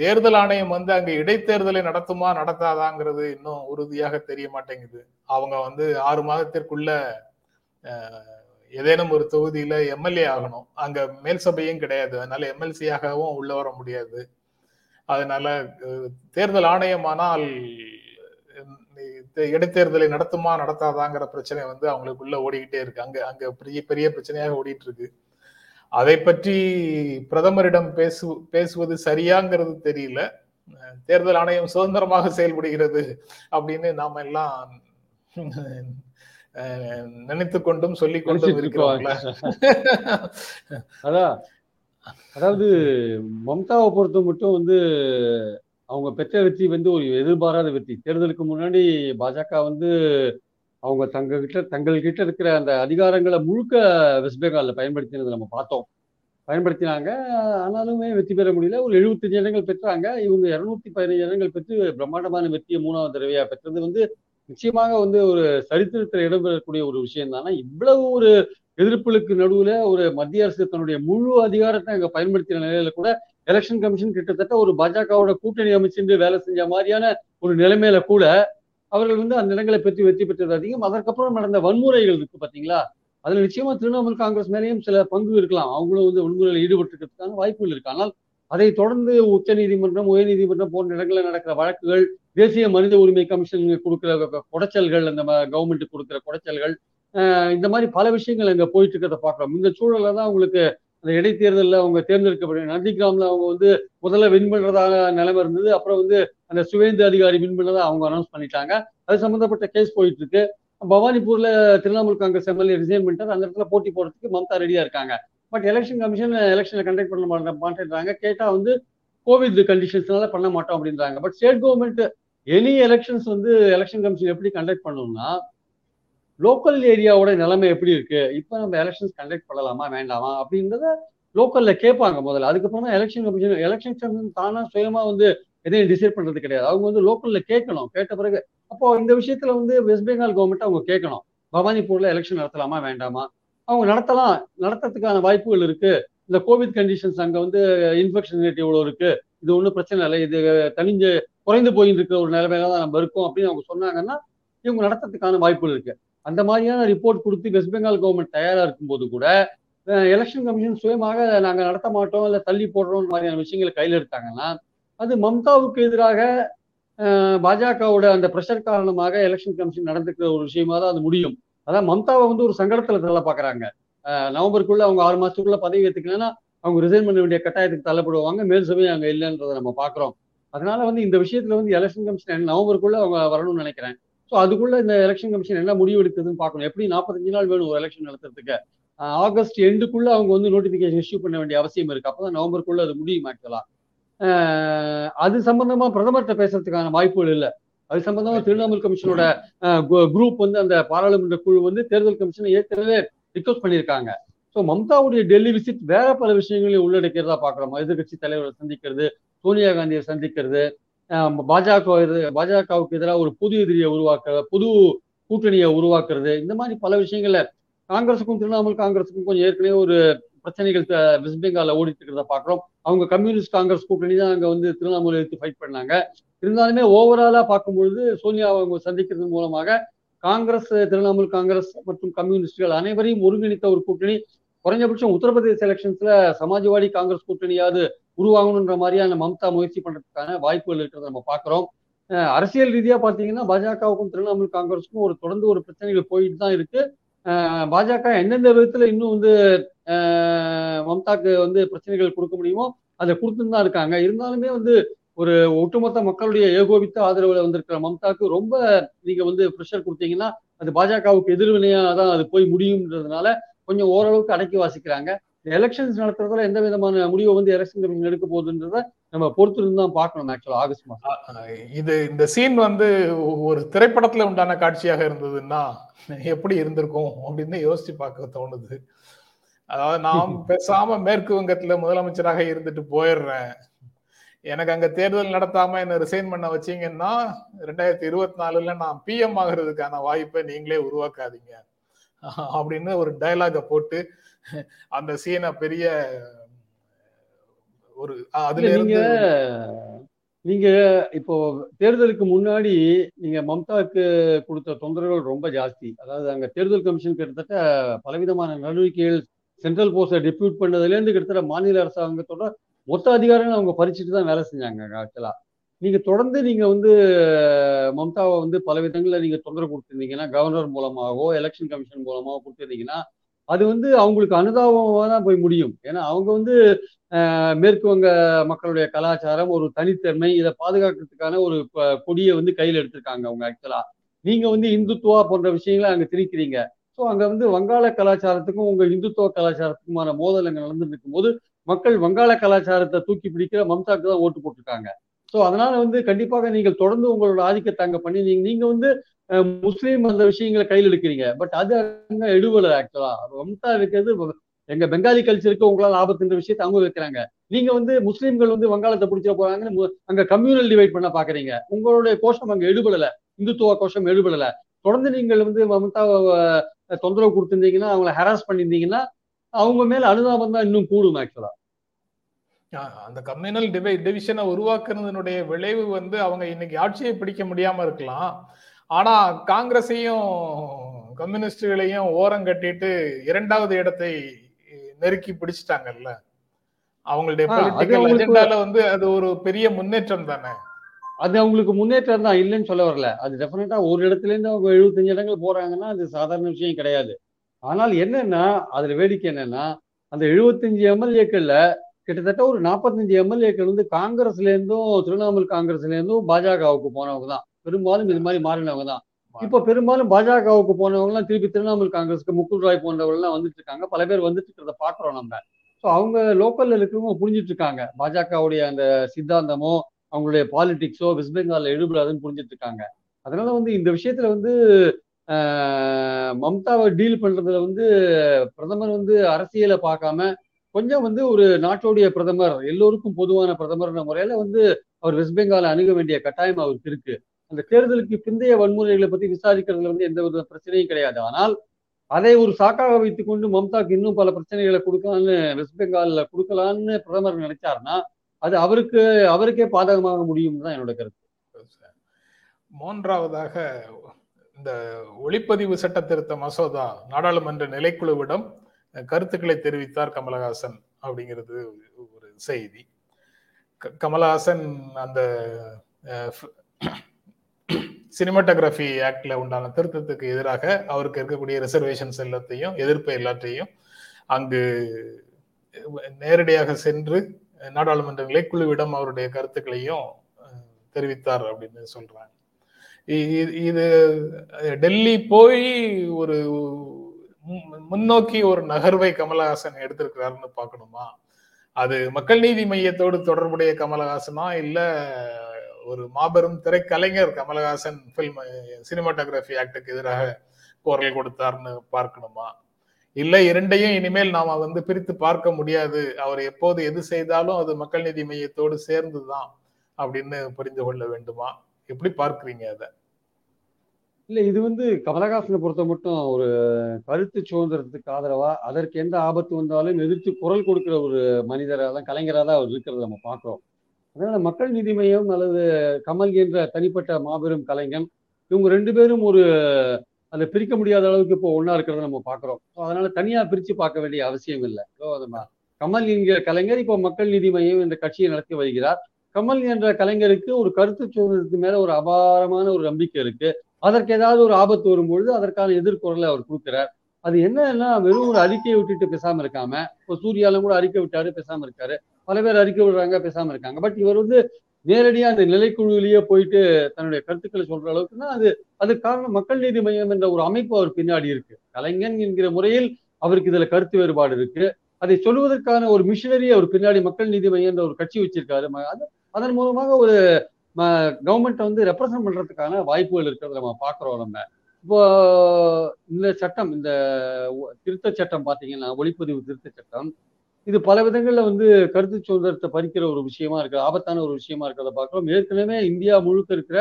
தேர்தல் ஆணையம் வந்து அங்க இடைத்தேர்தலை நடத்துமா நடத்தாதாங்கிறது இன்னும் உறுதியாக தெரிய மாட்டேங்குது. அவங்க வந்து ஆறு மாதத்திற்குள்ள ஏதேனும் ஒரு தொகுதியில எம்எல்ஏ ஆகணும். அங்க மேல் சபையும் கிடையாது. அதனால எம்எல்சியாகவும் உள்ள வர முடியாது. அதனால தேர்தல் ஆணையமானால் இடைத்தேர்தலை நடத்துமா நடத்தாதாங்கிற பிரச்சனை வந்து அவங்களுக்குள்ள ஓடிக்கிட்டே இருக்கு. அங்க அங்க பெரிய பெரிய பிரச்சனையாக ஓடிட்டு இருக்கு அதை பற்றி பிரதமரிடம் பேசு பேசுவது சரியாங்கிறது தெரியல. தேர்தல் ஆணையம் சுதந்திரமாக செயல்படுகிறது அப்படின்னு நாம எல்லாம் நினைத்து கொண்டும் சொல்லிக் கொண்டும் இருக்கிறோம்ல அதான். அதாவது மம்தாவை பொறுத்த மட்டும் வந்து அவங்க பெற்ற வெற்றி வந்து ஒரு எதிர்பாராத வெற்றி. தேர்தலுக்கு முன்னாடி பாஜக வந்து அவங்க தங்க கிட்ட தங்கள் கிட்ட இருக்கிற அந்த அதிகாரங்களை முழுக்க வெஸ்ட் பெங்கால்ல பயன்படுத்தினதை நம்ம பார்த்தோம். பயன்படுத்தினாங்க. ஆனாலுமே வெற்றி பெற முடியல. ஒரு எழுபத்தஞ்சு இடங்கள் பெற்றாங்க. இவங்க இருநூத்தி பதினஞ்சு இடங்கள் பெற்று பிரம்மாண்டமான வெற்றியை மூணாவது தடவையா பெற்றது வந்து நிச்சயமாக வந்து ஒரு சரித்திரத்தில் இடம்பெறக்கூடிய ஒரு விஷயம் தானே இவ்வளவு ஒரு எதிர்ப்புகளுக்கு நடுவுல ஒரு மத்திய அரசு தன்னுடைய முழு அதிகாரத்தை அங்க பயன்படுத்தின நிலையில கூட எலெக்ஷன் கமிஷன் கிட்டத்தட்ட ஒரு பாஜகவோட கூட்டணி அமைச்சு வேலை செஞ்ச மாதிரியான ஒரு நிலைமையில கூட அவர்கள் வந்து அந்த இடங்களை பற்றி வெற்றி பெற்றது அதிகம். அதற்கப்புறம் நடந்த வன்முறைகள் இருக்கு பாத்தீங்களா? அதுல நிச்சயமா திரிணாமுல் காங்கிரஸ் மேலேயும் சில பங்கு இருக்கலாம். அவங்களும் வந்து வன்முறையில் ஈடுபட்டிருக்கிறதுக்கான வாய்ப்புகள் இருக்கு. ஆனால் அதை தொடர்ந்து உச்ச நீதிமன்றம் உயர்நீதிமன்றம் போன்ற இடங்களில் நடக்கிற வழக்குகள் தேசிய மனித உரிமை கமிஷன் கொடுக்கிற குடைச்சல்கள் அந்த கவர்மெண்ட் கொடுக்கிற குடைச்சல்கள் இந்த மாதிரி பல விஷயங்கள் அங்கே போயிட்டு இருக்கிறத பார்க்கலாம் இந்த சூழல்ல தான் உங்களுக்கு அந்த இடைத்தேர்தலில் அவங்க தேர்ந்தெடுக்கப்படும் நந்திகிராமில் அவங்க வந்து முதல்ல வின் பண்ணுறதாக நிலைமை இருந்தது. அப்புறம் வந்து அந்த சுவேந்து அதிகாரி வின் பண்ணதை அவங்க அனௌன்ஸ் பண்ணிட்டாங்க. அது சம்மந்தப்பட்ட கேஸ் போயிட்டு இருக்கு பவானிப்பூர்ல திரிணாமுல் காங்கிரஸ் எம்எல்ஏ ரிசைன் பண்ணிட்டார். அந்த இடத்துல போட்டி போடுறதுக்கு மம்தா ரெடியா இருக்காங்க. பட் எலெக்ஷன் கமிஷன் எலெக்ஷனை கண்டக்ட் பண்ண மாட்டேன்றாங்க. கேட்டால் வந்து கோவிட் கண்டிஷன்ஸ்னால பண்ண மாட்டோம் அப்படின்றாங்க. But state government any elections வந்து எலெக்ஷன் கமிஷன் எப்படி கண்டக்ட் பண்ணணும்னா லோக்கல் ஏரியாவோட நிலைமை எப்படி இருக்கு? இப்போ நம்ம எலெக்ஷன்ஸ் கண்டக்ட் பண்ணலாமா வேண்டாமா? அப்படின்றத லோக்கல்ல கேட்பாங்க முதல்ல. அதுக்கப்புறம் தான் எலெக்ஷன் கமிஷன் எலெக்ஷன் கமிஷன் தானா சுயமா வந்து எதையும் டிசைட் பண்றது கிடையாது. அவங்க வந்து லோக்கல்ல கேட்கணும். கேட்ட பிறகு அப்போ இந்த விஷயத்துல வந்து வெஸ்ட் பெங்கால் கவர்மெண்ட் அவங்க கேட்கணும். பவானிபூர்ல எலெக்ஷன் நடத்தலாமா வேண்டாமா? அவங்க நடத்தலாம். நடத்துறதுக்கான வாய்ப்புகள் இருக்கு. இந்த கோவிட் கண்டிஷன்ஸ் அங்க வந்து இன்ஃபெக்ஷன் ரேட் எவ்வளவு இருக்கு? இது ஒன்றும் பிரச்சனை இல்லை. இது தனிஞ்சு குறைந்து போயிட்டு இருக்கிற ஒரு நிலைமையில தான் நம்ம இருக்கோம் அப்படின்னு அவங்க சொன்னாங்கன்னா இவங்க நடத்துறதுக்கான வாய்ப்புகள் இருக்கு. அந்த மாதிரியான ரிப்போர்ட் கொடுத்து வெஸ்ட் பெங்கால் கவர்மெண்ட் தயாரா இருக்கும்போது கூட எலெக்ஷன் கமிஷன் சுயமாக நாங்க நடத்த மாட்டோம் இல்லை தள்ளி போடுறோம் மாதிரியான விஷயங்களை கையில் எடுத்தாங்கன்னா அது மம்தாவுக்கு எதிராக பாஜகவோட அந்த ப்ரெஷர் காரணமாக எலெக்ஷன் கமிஷன் நடந்துக்கிற ஒரு விஷயமா தான் அது முடியும். அதான் மம்தாவை வந்து ஒரு சங்கடத்துல தள்ள பாக்குறாங்க. நவம்பருக்குள்ள அவங்க ஆறு மாசத்துக்குள்ள பதவி ஏத்துக்கலன்னா அவங்க ரிசைன் பண்ண வேண்டிய கட்டாயத்துக்கு தள்ளப்படுவாங்க. மேல் சபையும் அங்க இல்லைன்றதை நம்ம பாக்குறோம். அதனால வந்து இந்த விஷயத்துல வந்து எலெக்ஷன் கமிஷன் நவம்பருக்குள்ள அவங்க வரணும்னு நினைக்கிறேன். ஸோ அதுக்குள்ள இந்த எலெக்ஷன் கமிஷன் என்ன முடிவு எடுக்குதுன்னு பார்க்கணும் எப்படி நாற்பத்தஞ்சு நாள் வேணும் ஒரு எலெக்ஷன் நடத்துறதுக்கு? ஆகஸ்ட் எண்டுக்குள்ள அவங்க வந்து நோட்டிபிகேஷன் இஷ்யூ பண்ண வேண்டிய அவசியம் இருக்கு. அப்பதான் நவம்பருக்குள்ள அது முடியும் ஆக்சுவலா அது சம்பந்தமா பிரதமர்கிட்ட பேசுறதுக்கான வாய்ப்புகள் இல்லை. அது சம்பந்தமா திரிணாமுல் கமிஷனோட குரூப் வந்து அந்த பாராளுமன்ற குழு வந்து தேர்தல் கமிஷனை ஏற்கனவே ரிக்வஸ்ட் பண்ணியிருக்காங்க. ஸோ மம்தாவுடைய டெல்லி விசிட் வேற பல விஷயங்களையும் உள்ளடக்கிறதா பார்க்குறோம். எதிர்கட்சி தலைவரை சந்திக்கிறது சோனியா காந்தியை சந்திக்கிறது பாஜக பாஜகவுக்கு எதிராக ஒரு புது எதிரியை உருவாக்க புது கூட்டணியை உருவாக்குறது இந்த மாதிரி பல விஷயங்களை காங்கிரஸுக்கும் திரிணாமுல் காங்கிரஸுக்கும் கொஞ்சம் ஏற்கனவே ஒரு பிரச்சனைகள் வெஸ்ட் பெங்கால ஓடிட்டு இருக்கிறத பாக்குறோம். அவங்க கம்யூனிஸ்ட் காங்கிரஸ் கூட்டணி தான் அங்க வந்து திரிணாமுல் எடுத்து ஃபைட் பண்ணாங்க. இருந்தாலுமே ஓவராலா பார்க்கும்பொழுது சோனியா அவங்க சந்திக்கிறது மூலமாக காங்கிரஸ் திரிணாமுல் காங்கிரஸ் மற்றும் கம்யூனிஸ்டுகள் அனைவரையும் ஒருங்கிணைத்த ஒரு கூட்டணி. குறைஞ்சபட்சம் உத்தரப்பிரதேச எலெக்ஷன்ஸ்ல சமாஜ்வாடி காங்கிரஸ் கூட்டணியாவது உருவாகணுன்ற மாதிரியான மம்தா முயற்சி பண்றதுக்கான வாய்ப்புகள் இருக்கிறத நம்ம பாக்குறோம். அரசியல் ரீதியா பாத்தீங்கன்னா பாஜகவுக்கும் திரிணாமுல் காங்கிரஸுக்கும் ஒரு தொடர்ந்து ஒரு பிரச்சனைகள் போயிட்டு தான் இருக்கு. பாஜக எந்தெந்த விதத்துல இன்னும் வந்து மம்தாக்கு வந்து பிரச்சனைகள் கொடுக்க முடியுமோ அதை கொடுத்துன்னு தான் இருக்காங்க. இருந்தாலுமே வந்து ஒரு ஒட்டுமொத்த மக்களுடைய ஏகோபித்த ஆதரவுல வந்திருக்கிற மம்தாக்கு ரொம்ப நீங்க வந்து ப்ரெஷர் கொடுத்தீங்கன்னா அது பாஜகவுக்கு எதிர்வினையா தான் அது போய் முடியும்ன்றதுனால கொஞ்சம் ஓரளவுக்கு அடக்கி வாசிக்கிறாங்க. எலெக்ஷன்ஸ் நடத்துறதுல எந்த விதமான முடிவை வந்து எலெக்ஷன் கமிஷன் எடுக்க போகுதுன்றத நம்ம பொறுத்து இருந்து தான் பார்க்கணும் ஆக்சுவலா ஆகஸ்ட் மாசம். இது இந்த சீன் வந்து ஒரு திரைப்படத்துல உண்டான காட்சியாக இருந்ததுன்னா எப்படி இருந்திருக்கும் அப்படின்னு யோசிச்சு பார்க்க தோணுது. அதாவது நான் (laughs) பேசாம மேற்கு வங்கத்துல முதலமைச்சராக இருந்துட்டு போயிடுறேன். எனக்கு அங்க தேர்தல் நடத்தாம என்ன ரிசைன் பண்ண வச்சீங்கன்னா ரெண்டாயிரத்தி இருபத்தி நாலுல நான் பிஎம் ஆகிறதுக்கான வாய்ப்பை நீங்களே உருவாக்காதீங்க. அப்படின்னு ஒரு டயலாக போட்டு அந்த சீனை பெரிய ஒரு அதுல நீங்க இருந்து நீங்க இப்போ தேர்தலுக்கு முன்னாடி நீங்க மம்தாவுக்கு கொடுத்த தொந்தரவுகள் ரொம்ப ஜாஸ்தி. அதாவது அங்க தேர்தல் கமிஷன் கிட்டத்தட்ட பலவிதமான நடவடிக்கைகள் சென்ட்ரல் போஸ்டை டிப்யூட் பண்ணதுலேருந்து கிட்டத்தட்ட மாநில அரசாங்கத்தோட மொத்த அதிகாரங்கள் அவங்க பறிச்சுட்டு தான் வேலை செஞ்சாங்க ஆக்சுவலா. நீங்க தொடர்ந்து நீங்க வந்து மம்தாவை வந்து பல விதங்களில் நீங்க தொந்தரவு கொடுத்துருந்தீங்கன்னா கவர்னர் மூலமாகவோ எலெக்ஷன் கமிஷன் மூலமாகவோ கொடுத்துருந்தீங்கன்னா அது வந்து அவங்களுக்கு அனுதாபமாக தான் போய் முடியும். ஏன்னா அவங்க வந்து மேற்கு வங்க மக்களுடைய கலாச்சாரம் ஒரு தனித்தன்மை இதை பாதுகாக்கிறதுக்கான ஒரு கொடியை வந்து கையில் எடுத்திருக்காங்க அவங்க ஆக்சுவலா. நீங்க வந்து இந்துத்துவா போன்ற விஷயங்களை அங்க திணிக்கிறீங்க. ஸோ அங்க வந்து வங்காள கலாச்சாரத்துக்கும் உங்க இந்துத்துவ கலாச்சாரத்துக்குமான மோதல் அங்க நடந்துட்டு இருக்கும்போது மக்கள் வங்காள கலாச்சாரத்தை தூக்கி பிடிக்கிற மம்தாக்கு தான் ஓட்டு போட்டிருக்காங்க. ஸோ அதனால வந்து கண்டிப்பாக நீங்கள் தொடர்ந்து உங்களோட ஆதிக்கத்தை அங்க பண்ணி நீங்க நீங்க வந்து முஸ்லீம் அந்த விஷயங்களை கையில் எடுக்கிறீங்க. பட் அது அங்க எடுவல ஆக்சுவலா மம்தா வைக்கிறது எங்க பெங்காலி கல்ச்சருக்கு உங்களால் ஆபத்துன்ற விஷயத்தை அவங்க வைக்கிறாங்க. நீங்க வந்து முஸ்லீம்கள் வந்து வங்காளத்தை பிடிச்சிட போறாங்கன்னு அங்க கம்யூனல் டிவைட் பண்ண பாக்குறீங்க. உங்களுடைய கோஷம் அங்க எடுபடல. இந்துத்துவ கோஷம் எடுபடல. தொடர்ந்து நீங்கள் வந்து மம்தா தொந்தரவு கொடுத்துருந்தீங்கன்னா அவங்கள ஹராஸ் பண்ணியிருந்தீங்கன்னா அவங்க மேல அனுதாபம் தான் இன்னும் கூடும் ஆக்சுவலா அந்த கம்யூனல் டிவை டிவிஷனை உருவாக்குறதுனுடைய விளைவு வந்து அவங்க இன்னைக்கு ஆட்சியை பிடிக்க முடியாம இருக்கலாம். ஆனா காங்கிரஸையும் கம்யூனிஸ்டுகளையும் ஓரம் கட்டிட்டு இரண்டாவது இடத்தை நெருக்கி பிடிச்சிட்டாங்கல்ல? அவங்களுடைய பொலிட்டிக்கல் அஜெண்டால வந்து அது ஒரு பெரிய முன்னேற்றம் தானே? அது அவங்களுக்கு முன்னேற்றம் தான் இல்லைன்னு சொல்ல வரல. அது டெஃபினட்டா ஒரு இடத்துல இருந்து அவங்க எழுபத்தஞ்சு இடங்கள் போறாங்கன்னா அது சாதாரண விஷயம் கிடையாது. ஆனால் என்னன்னா அதுல வேடிக்கை என்னன்னா அந்த எழுபத்தஞ்சு எம்எல்ஏக்கள்ல கிட்டத்தட்ட ஒரு நாற்பத்தஞ்சு எம்எல்ஏக்கள் வந்து காங்கிரஸ்ல இருந்தும் திரிணாமுல் காங்கிரஸ்ல இருந்தும் பாஜகவுக்கு போனவங்க தான். பெரும்பாலும் இது மாதிரி மாறினவங்க தான் இப்போ பெரும்பாலும் பாஜகவுக்கு போனவங்க எல்லாம் திருப்பி திரிணாமுல் காங்கிரஸ்க்கு முகுல் ராய் போன்றவங்க எல்லாம் வந்துட்டு இருக்காங்க பல பேர் வந்துட்டு இருக்கிறத பாக்குறோம் நம்ம. ஸோ அவங்க லோக்கல்ல இருக்கிறவங்க புரிஞ்சிட்டு இருக்காங்க பாஜகவுடைய அந்த சித்தாந்தமோ அவங்களுடைய பாலிடிக்ஸோ வெஸ்ட் பெங்கால்ல எடுபடாதுன்னு புரிஞ்சிட்டு இருக்காங்க அதனால வந்து இந்த விஷயத்துல வந்து மம்தாவை டீல் பண்றதுல வந்து பிரதமர் வந்து அரசியலை பார்க்காம கொஞ்சம் வந்து ஒரு நாட்டுடைய பிரதமர் எல்லோருக்கும் பொதுவான பிரதமர்ன்ற முறையில வந்து அவர் வெஸ்ட் பெங்காலை அணுக வேண்டிய கட்டாயம் அவருக்கு இருக்கு. அந்த தேர்தலுக்கு பிந்தைய வன்முறைகளை பத்தி விசாரிக்கிறதுல வந்து எந்த ஒரு பிரச்சனையும் கிடையாது. ஆனால் அதை ஒரு சாக்காக வைத்துக் கொண்டு மம்தாக்கு இன்னும் பல பிரச்சனைகளை கொடுக்கலான்னு வெஸ்ட் பெங்கால்ல கொடுக்கலான்னு பிரதமர் நினைச்சாருன்னா அது அவருக்கு அவருக்கே பாதகமாக முடியும் தான் என்னோட கருத்து. மூன்றாவதாக இந்த ஒளிப்பதிவு சட்ட திருத்த மசோதா நாடாளுமன்ற நிலைக்குழுவிடம் கருத்துக்களை தெரிவித்தார் கமலஹாசன் அப்படிங்கிறது ஒரு செய்தி. கமலஹாசன் அந்த சினிமாட்டோகிராஃபி ஆக்ட்ல உண்டான திருத்தத்துக்கு எதிராக அவருக்கு இருக்கக்கூடிய ரிசர்வேஷன்ஸ் எல்லாத்தையும் எதிர்ப்பு எல்லாத்தையும் அங்கு நேரடியாக சென்று நாடாளுமன்ற குழுவிடம் அவருடைய கருத்துக்களையும் தெரிவித்தார் அப்படின்னு சொல்றாங்க. இது டெல்லி போய் ஒரு முன்னோக்கி ஒரு நகர்வை கமலஹாசன் எடுத்திருக்கிறாருன்னு பார்க்கணுமா? அது மக்கள் நீதி மையத்தோடு தொடர்புடைய கமலஹாசனா இல்ல ஒரு மாபெரும் திரைக்கலைஞர் கமலஹாசன் பில்ம் சினிமாட்டோகிராஃபி ஆக்டுக்கு எதிராக குரல் கொடுத்தாருன்னு பார்க்கணுமா? இல்லை இரண்டையும் இனிமேல் நாம வந்து பிரித்து பார்க்க முடியாது. அவர் எப்போது எது செய்தாலும் அது மக்கள் நீதி மையத்தோடு சேர்ந்துதான் அப்படின்னு புரிந்து கொள்ள வேண்டுமா? எப்படி பார்க்குறீங்க அதை? இல்ல இது வந்து கமலஹாசனை பொறுத்த மட்டும் ஒரு கருத்து சுதந்திரத்துக்கு ஆதரவா அதற்கு எந்த ஆபத்து வந்தாலும் எதிர்த்து குரல் கொடுக்கிற ஒரு மனிதராக தான் கலைஞராக தான் அவர் இருக்கிறத நம்ம பார்க்குறோம். அதனால மக்கள் நீதி மையம் அல்லது கமல் என்ற தனிப்பட்ட மாபெரும் கலைஞன் இவங்க ரெண்டு பேரும் ஒரு அதை பிரிக்க முடியாத அளவுக்கு இப்போ ஒன்னா இருக்கிறத நம்ம பாக்குறோம் அதனால தனியா பிரிச்சு பார்க்க வேண்டிய அவசியம் இல்லை. கமல் என்கிற கலைஞர் இப்போ மக்கள் நீதி மையம் என்ற கட்சியை நடத்தி வருகிறார். கமல் என்ற கலைஞருக்கு ஒரு கருத்து சுதந்திரத்துக்கு மேல ஒரு அபாரமான ஒரு நம்பிக்கை இருக்கு. அதற்கு ஏதாவது ஒரு ஆபத்து வரும்பொழுது அதற்கான எதிர்குரலை அவர் கொடுக்கிறார். அது என்னன்னா வெறும் ஒரு அறிக்கையை விட்டுட்டு பேசாம இருக்காம இப்போ சூர்யாலும் கூட அறிக்கை விட்டாரு பேசாம இருக்காரு. பல பேர் அறிக்கை விடுறாங்க பேசாம இருக்காங்க. பட் இவர் வந்து நேரடியா அந்த நிலைக்குழுவிலேயே போயிட்டு தன்னுடைய கருத்துக்களை சொல்ற அளவுக்குன்னா அது அது காரணம் மக்கள் நீதி மையம் என்ற ஒரு அமைப்பு அவர் பின்னாடி இருக்கு. கலைஞன் என்கிற முறையில் அவருக்கு இதுல கருத்து வேறுபாடு இருக்கு. அதை சொல்வதற்கான ஒரு மிஷினரி அவர் பின்னாடி மக்கள் நீதி மையம் என்ற ஒரு கட்சி வச்சிருக்காரு. அது- அதன் மூலமாக ஒரு கவர்மெண்ட்டை வந்து ரெப்ரசன்ட் பண்றதுக்கான வாய்ப்புகள் இருக்கிறத நம்ம பாக்குறோம் நம்ம. இப்போ இந்த சட்டம் இந்த திருத்த சட்டம் பார்த்தீங்கன்னா ஒளிப்பதிவு திருத்த சட்டம் இது பல விதங்கள்ல வந்து கருத்து சுதந்திரத்தை பறிக்கிற ஒரு விஷயமா இருக்கு ஆபத்தான ஒரு விஷயமா இருக்கிறத பார்க்கிறோம். ஏற்கனவே இந்தியா முழுக்க இருக்கிற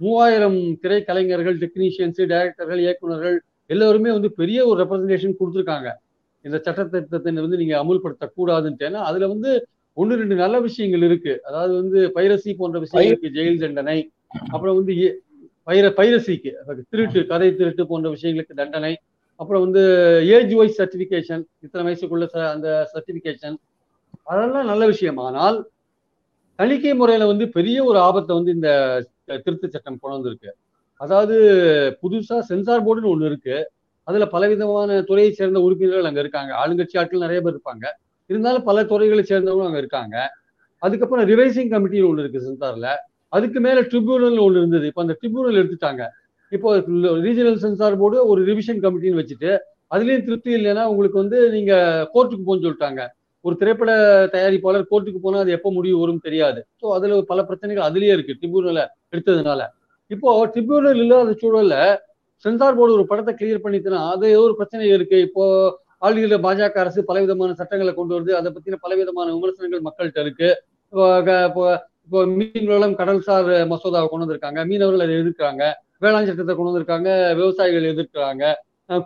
மூவாயிரம் திரைக்கலைஞர்கள் டெக்னீஷியன்ஸ் டைரக்டர்கள் இயக்குனர்கள் எல்லாருமே வந்து பெரிய ஒரு ரெப்ரசன்டேஷன் கொடுத்துருக்காங்க. இந்த சட்டத்திட்டத்தை வந்து நீங்க அமுல்படுத்தக்கூடாதுன்ட்டு ஏன்னா அதுல வந்து ஒன்று ரெண்டு நல்ல விஷயங்கள் இருக்கு. அதாவது வந்து பைரசி போன்ற விஷயங்களுக்கு ஜெயில் தண்டனை அப்புறம் வந்து பைர பைரசிக்கு திருட்டு கதை திருட்டு போன்ற விஷயங்களுக்கு தண்டனை. அப்புறம் வந்து ஏஜ் வைஸ் சர்டிபிகேஷன் இத்தனை வயசுக்குள்ள ச- அந்த சர்டிபிகேஷன் அதெல்லாம் நல்ல விஷயம். ஆனால் தணிக்கை முறையில வந்து பெரிய ஒரு ஆபத்தை வந்து இந்த திருத்த சட்டம் கொண்டு வந்திருக்கு. அதாவது புதுசா சென்சார் போர்டுன்னு ஒண்ணு இருக்கு. அதுல பலவிதமான துறையை சேர்ந்த உறுப்பினர்கள் அங்க இருக்காங்க. ஆளுங்கட்சி ஆட்கள் நிறைய பேர் இருப்பாங்க. இருந்தாலும் பல துறைகளை சேர்ந்தவங்க அங்க இருக்காங்க. அதுக்கப்புறம் ரிவைசிங் கமிட்டின்னு ஒண்ணு இருக்கு சென்சார்ல. அதுக்கு மேல ட்ரிபியூனல் ஒன்று இருந்தது. இப்போ அந்த ட்ரிபியூனல் எடுத்துட்டாங்க. இப்போ ரீஜனல் சென்சார் போர்டு ஒரு ரிவிஷன் கமிட்டின்னு வச்சுட்டு அதுலயும் திருப்தி இல்லைன்னா உங்களுக்கு வந்து நீங்க கோர்ட்டுக்கு போன்னு சொல்லிட்டாங்க. ஒரு திரைப்பட தயாரிப்பாளர் கோர்ட்டுக்கு போனா அது எப்போ முடிவு வரும் தெரியாது. ஸோ அதுல பல பிரச்சனைகள் அதுலயே இருக்கு ட்ரிபியூனலை எடுத்ததுனால. இப்போ ட்ரிபியூனல் இல்லாத சூழல்ல சென்சார் போர்டு ஒரு படத்தை கிளியர் பண்ணிட்டுனா அது ஏதோ ஒரு பிரச்சனை இருக்கு. இப்போ ஆளுகிற பாஜக அரசு பலவிதமான சட்டங்களை கொண்டு வருது. அதை பத்தின பலவிதமான விமர்சனங்கள் மக்கள்கிட்ட இருக்கு. இப்போ மீன் வளம் கடல்சார் மசோதாவை கொண்டு வந்திருக்காங்க. மீனவர்கள் அதை எதிர்க்கிறாங்க. வேளாண் சட்டத்தை கொண்டு வந்திருக்காங்க. விவசாயிகள் எதிர்க்கிறாங்க.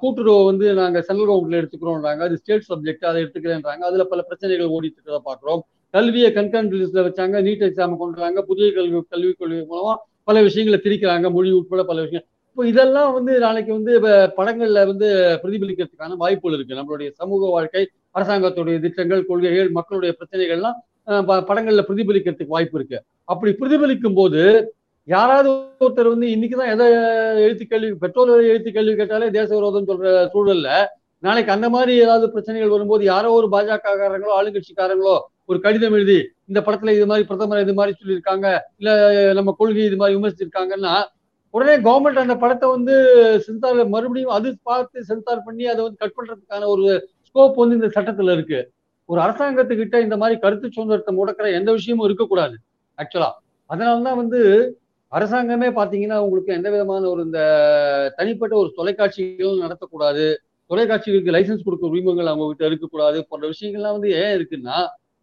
கூட்டுறவு வந்து நாங்க சென்ட்ரல் கவர்மெண்ட்ல எடுத்துக்கிறோம்ன்றாங்க. அது ஸ்டேட் சப்ஜெக்ட் அதை எடுத்துக்கிறேன்றாங்க. அதுல பல பிரச்சனைகள் ஓடிட்டு இருக்கிறத பாக்குறோம் கல்வியை கண்காணிப்பு லிஸ்ட்ல வச்சாங்க. நீட் எக்ஸாம் கொண்டு வராங்க. புதிய கல்வி கல்விக் கொள்கை மூலமா பல விஷயங்களை திரிக்கிறாங்க மொழி உட்பட பல விஷயங்கள் இப்போ இதெல்லாம் வந்து நாளைக்கு வந்து படங்கள்ல வந்து பிரதிபலிக்கிறதுக்கான வாய்ப்புகள் இருக்கு. நம்மளுடைய சமூக வாழ்க்கை அரசாங்கத்துடைய திட்டங்கள் கொள்கைகள் மக்களுடைய பிரச்சனைகள்லாம் படங்கள்ல பிரதிபலிக்கிறதுக்கு வாய்ப்பு இருக்கு. அப்படி பிரதிபலிக்கும் போது யாராவது ஒருத்தர் வந்து இன்னைக்குதான் எதை எழுத்து கேள்வி பெட்ரோல் விலை எழுத்து கேள்வி கேட்டாலே தேச விரோதம் சொல்ற சூழல்ல நாளைக்கு அந்த மாதிரி ஏதாவது பிரச்சனைகள் வரும்போது யாரோ ஒரு பாஜக காரங்களோ ஆளுங்கட்சிக்காரங்களோ ஒரு கடிதம் எழுதி இந்த படத்துல இது மாதிரி பிரதமர் இது மாதிரி சொல்லியிருக்காங்க இல்ல நம்ம கொள்கை இது மாதிரி விமர்சிச்சிருக்காங்கன்னா உடனே கவர்மெண்ட் அந்த படத்தை வந்து சென்சார் மறுபடியும் அது பார்த்து சென்சார் பண்ணி அதை வந்து கட் பண்றதுக்கான ஒரு ஸ்கோப் வந்து இந்த சட்டத்துல இருக்கு. ஒரு அரசாங்கத்துக்கிட்ட இந்த மாதிரி கருத்து சுதந்திரத்தை முடக்கிற எந்த விஷயமும் இருக்கக்கூடாது ஆக்சுவலா அதனாலதான் வந்து அரசாங்கமே பாத்தீங்கன்னா உங்களுக்கு எந்த விதமான ஒரு இந்த தனிப்பட்ட ஒரு தொலைக்காட்சிகளும் நடத்தக்கூடாது தொலைக்காட்சிகளுக்கு லைசன்ஸ் கொடுக்க உரிமங்கள் அவங்க கிட்ட இருக்கக்கூடாது போன்ற விஷயங்கள்லாம் வந்து ஏன் இருக்குன்னா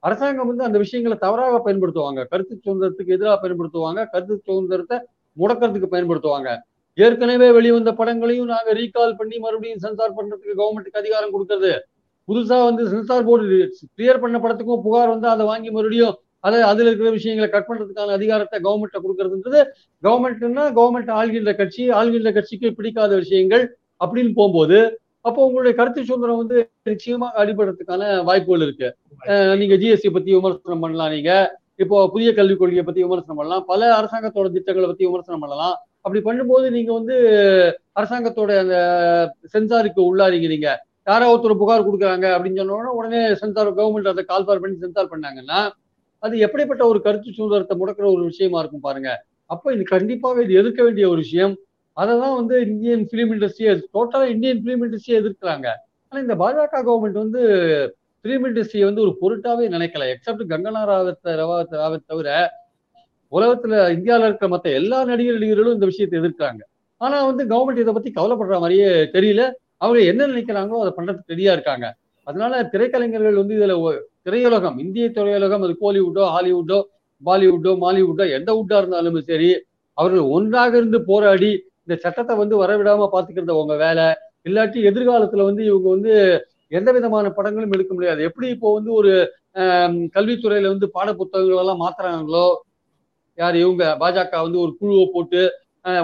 அரசாங்கம் வந்து அந்த விஷயங்களை தவறாக பயன்படுத்துவாங்க. கருத்து சுதந்திரத்துக்கு எதிராக பயன்படுத்துவாங்க கருத்து சுதந்திரத்தை முடக்கிறதுக்கு பயன்படுத்துவாங்க. ஏற்கனவே வெளிவந்த படங்களையும் நாங்க ரீகால் பண்ணி மறுபடியும் சென்சார் பண்றதுக்கு கவர்மெண்ட்டுக்கு அதிகாரம் கொடுக்கறது. புதுசா வந்து சென்சார் போர்டு கிளியர் பண்ண படத்துக்கும் புகார் வந்து அதை வாங்கி மறுபடியும் அதை அதுல இருக்கிற விஷயங்களை கட் பண்றதுக்கான அதிகாரத்தை கவர்மெண்ட்டை கொடுக்கறதுன்றது கவர்மெண்ட்னா கவர்மெண்ட் ஆள்கின்ற கட்சி ஆள்கின்ற கட்சிக்கு பிடிக்காத விஷயங்கள் அப்படின்னு போகும்போது அப்போ உங்களுடைய கருத்து சுதந்திரம் வந்து நிச்சயமாக அடிபடுறதுக்கான வாய்ப்புகள் இருக்கு. நீங்க ஜிஎஸ்டி பத்தி விமர்சனம் பண்ணலாம் நீங்க. இப்போ புதிய கல்விக் கொள்கையை பத்தி விமர்சனம் பண்ணலாம். பல அரசாங்கத்தோட திட்டங்களை பத்தி விமர்சனம் பண்ணலாம். அப்படி பண்ணும்போது நீங்க வந்து அரசாங்கத்தோட அந்த சென்சாருக்கு உள்ளாரீங்க நீங்க. யாரோ ஒருத்தர் புகார் கொடுக்குறாங்க அப்படின்னு சொன்ன உடனே உடனே சென்சார் கவர்மெண்ட் அதை கால்பார் பண்ணி சென்சார் பண்ணாங்கன்னா அது எப்படிப்பட்ட ஒரு கருத்து சுதந்திரத்தை முடக்கிற ஒரு விஷயமா இருக்கும் பாருங்க. அப்போ இது கண்டிப்பாக இது எதிர்க்க வேண்டிய ஒரு விஷயம். அதை தான் வந்து இந்தியன் ஃபிலிம் இண்டஸ்ட்ரியை டோட்டலாக இந்தியன் ஃபிலிம் இண்டஸ்ட்ரியை எதிர்க்கிறாங்க. ஆனால் இந்த பாஜக கவர்மெண்ட் வந்து ஃபிலிம் இண்டஸ்ட்ரியை வந்து ஒரு பொருட்டாவே நினைக்கல. எக்ஸப்ட் கங்கனா ராவத் ராவத் ராவத் தவிர உலகத்துல இந்தியாவில் இருக்கிற மற்ற எல்லா நடிகர் நடிகர்களும் இந்த விஷயத்தை எதிர்க்கிறாங்க. ஆனா வந்து கவர்மெண்ட் இதை பத்தி கவலைப்படுற மாதிரியே தெரியல. அவங்க என்ன நினைக்கிறாங்களோ அதை பண்றதுக்கு ரெடியா இருக்காங்க. அதனால திரைக்கலைஞர்கள் வந்து இதுல திரையுலகம் இந்திய திரையுலகம் அது கோலிவுட்டோ ஹாலிவுட்டோ பாலிவுட்டோ மாலிவுட்டோ எந்த வுட்டா இருந்தாலும் சரி அவர்கள் ஒன்றாக இருந்து போராடி இந்த சட்டத்தை வந்து வரவிடாம பாத்துக்கிறது உங்க வேலை இல்லாட்டி எதிர்காலத்துல வந்து இவங்க வந்து எந்த விதமான படங்களும் எடுக்க முடியாது. எப்படி இப்போ வந்து ஒரு கல்வித்துறையில வந்து பாட புத்தகங்கள் எல்லாம் மாத்துறாங்களோ யார் இவங்க? பாஜக வந்து ஒரு குழுவை போட்டு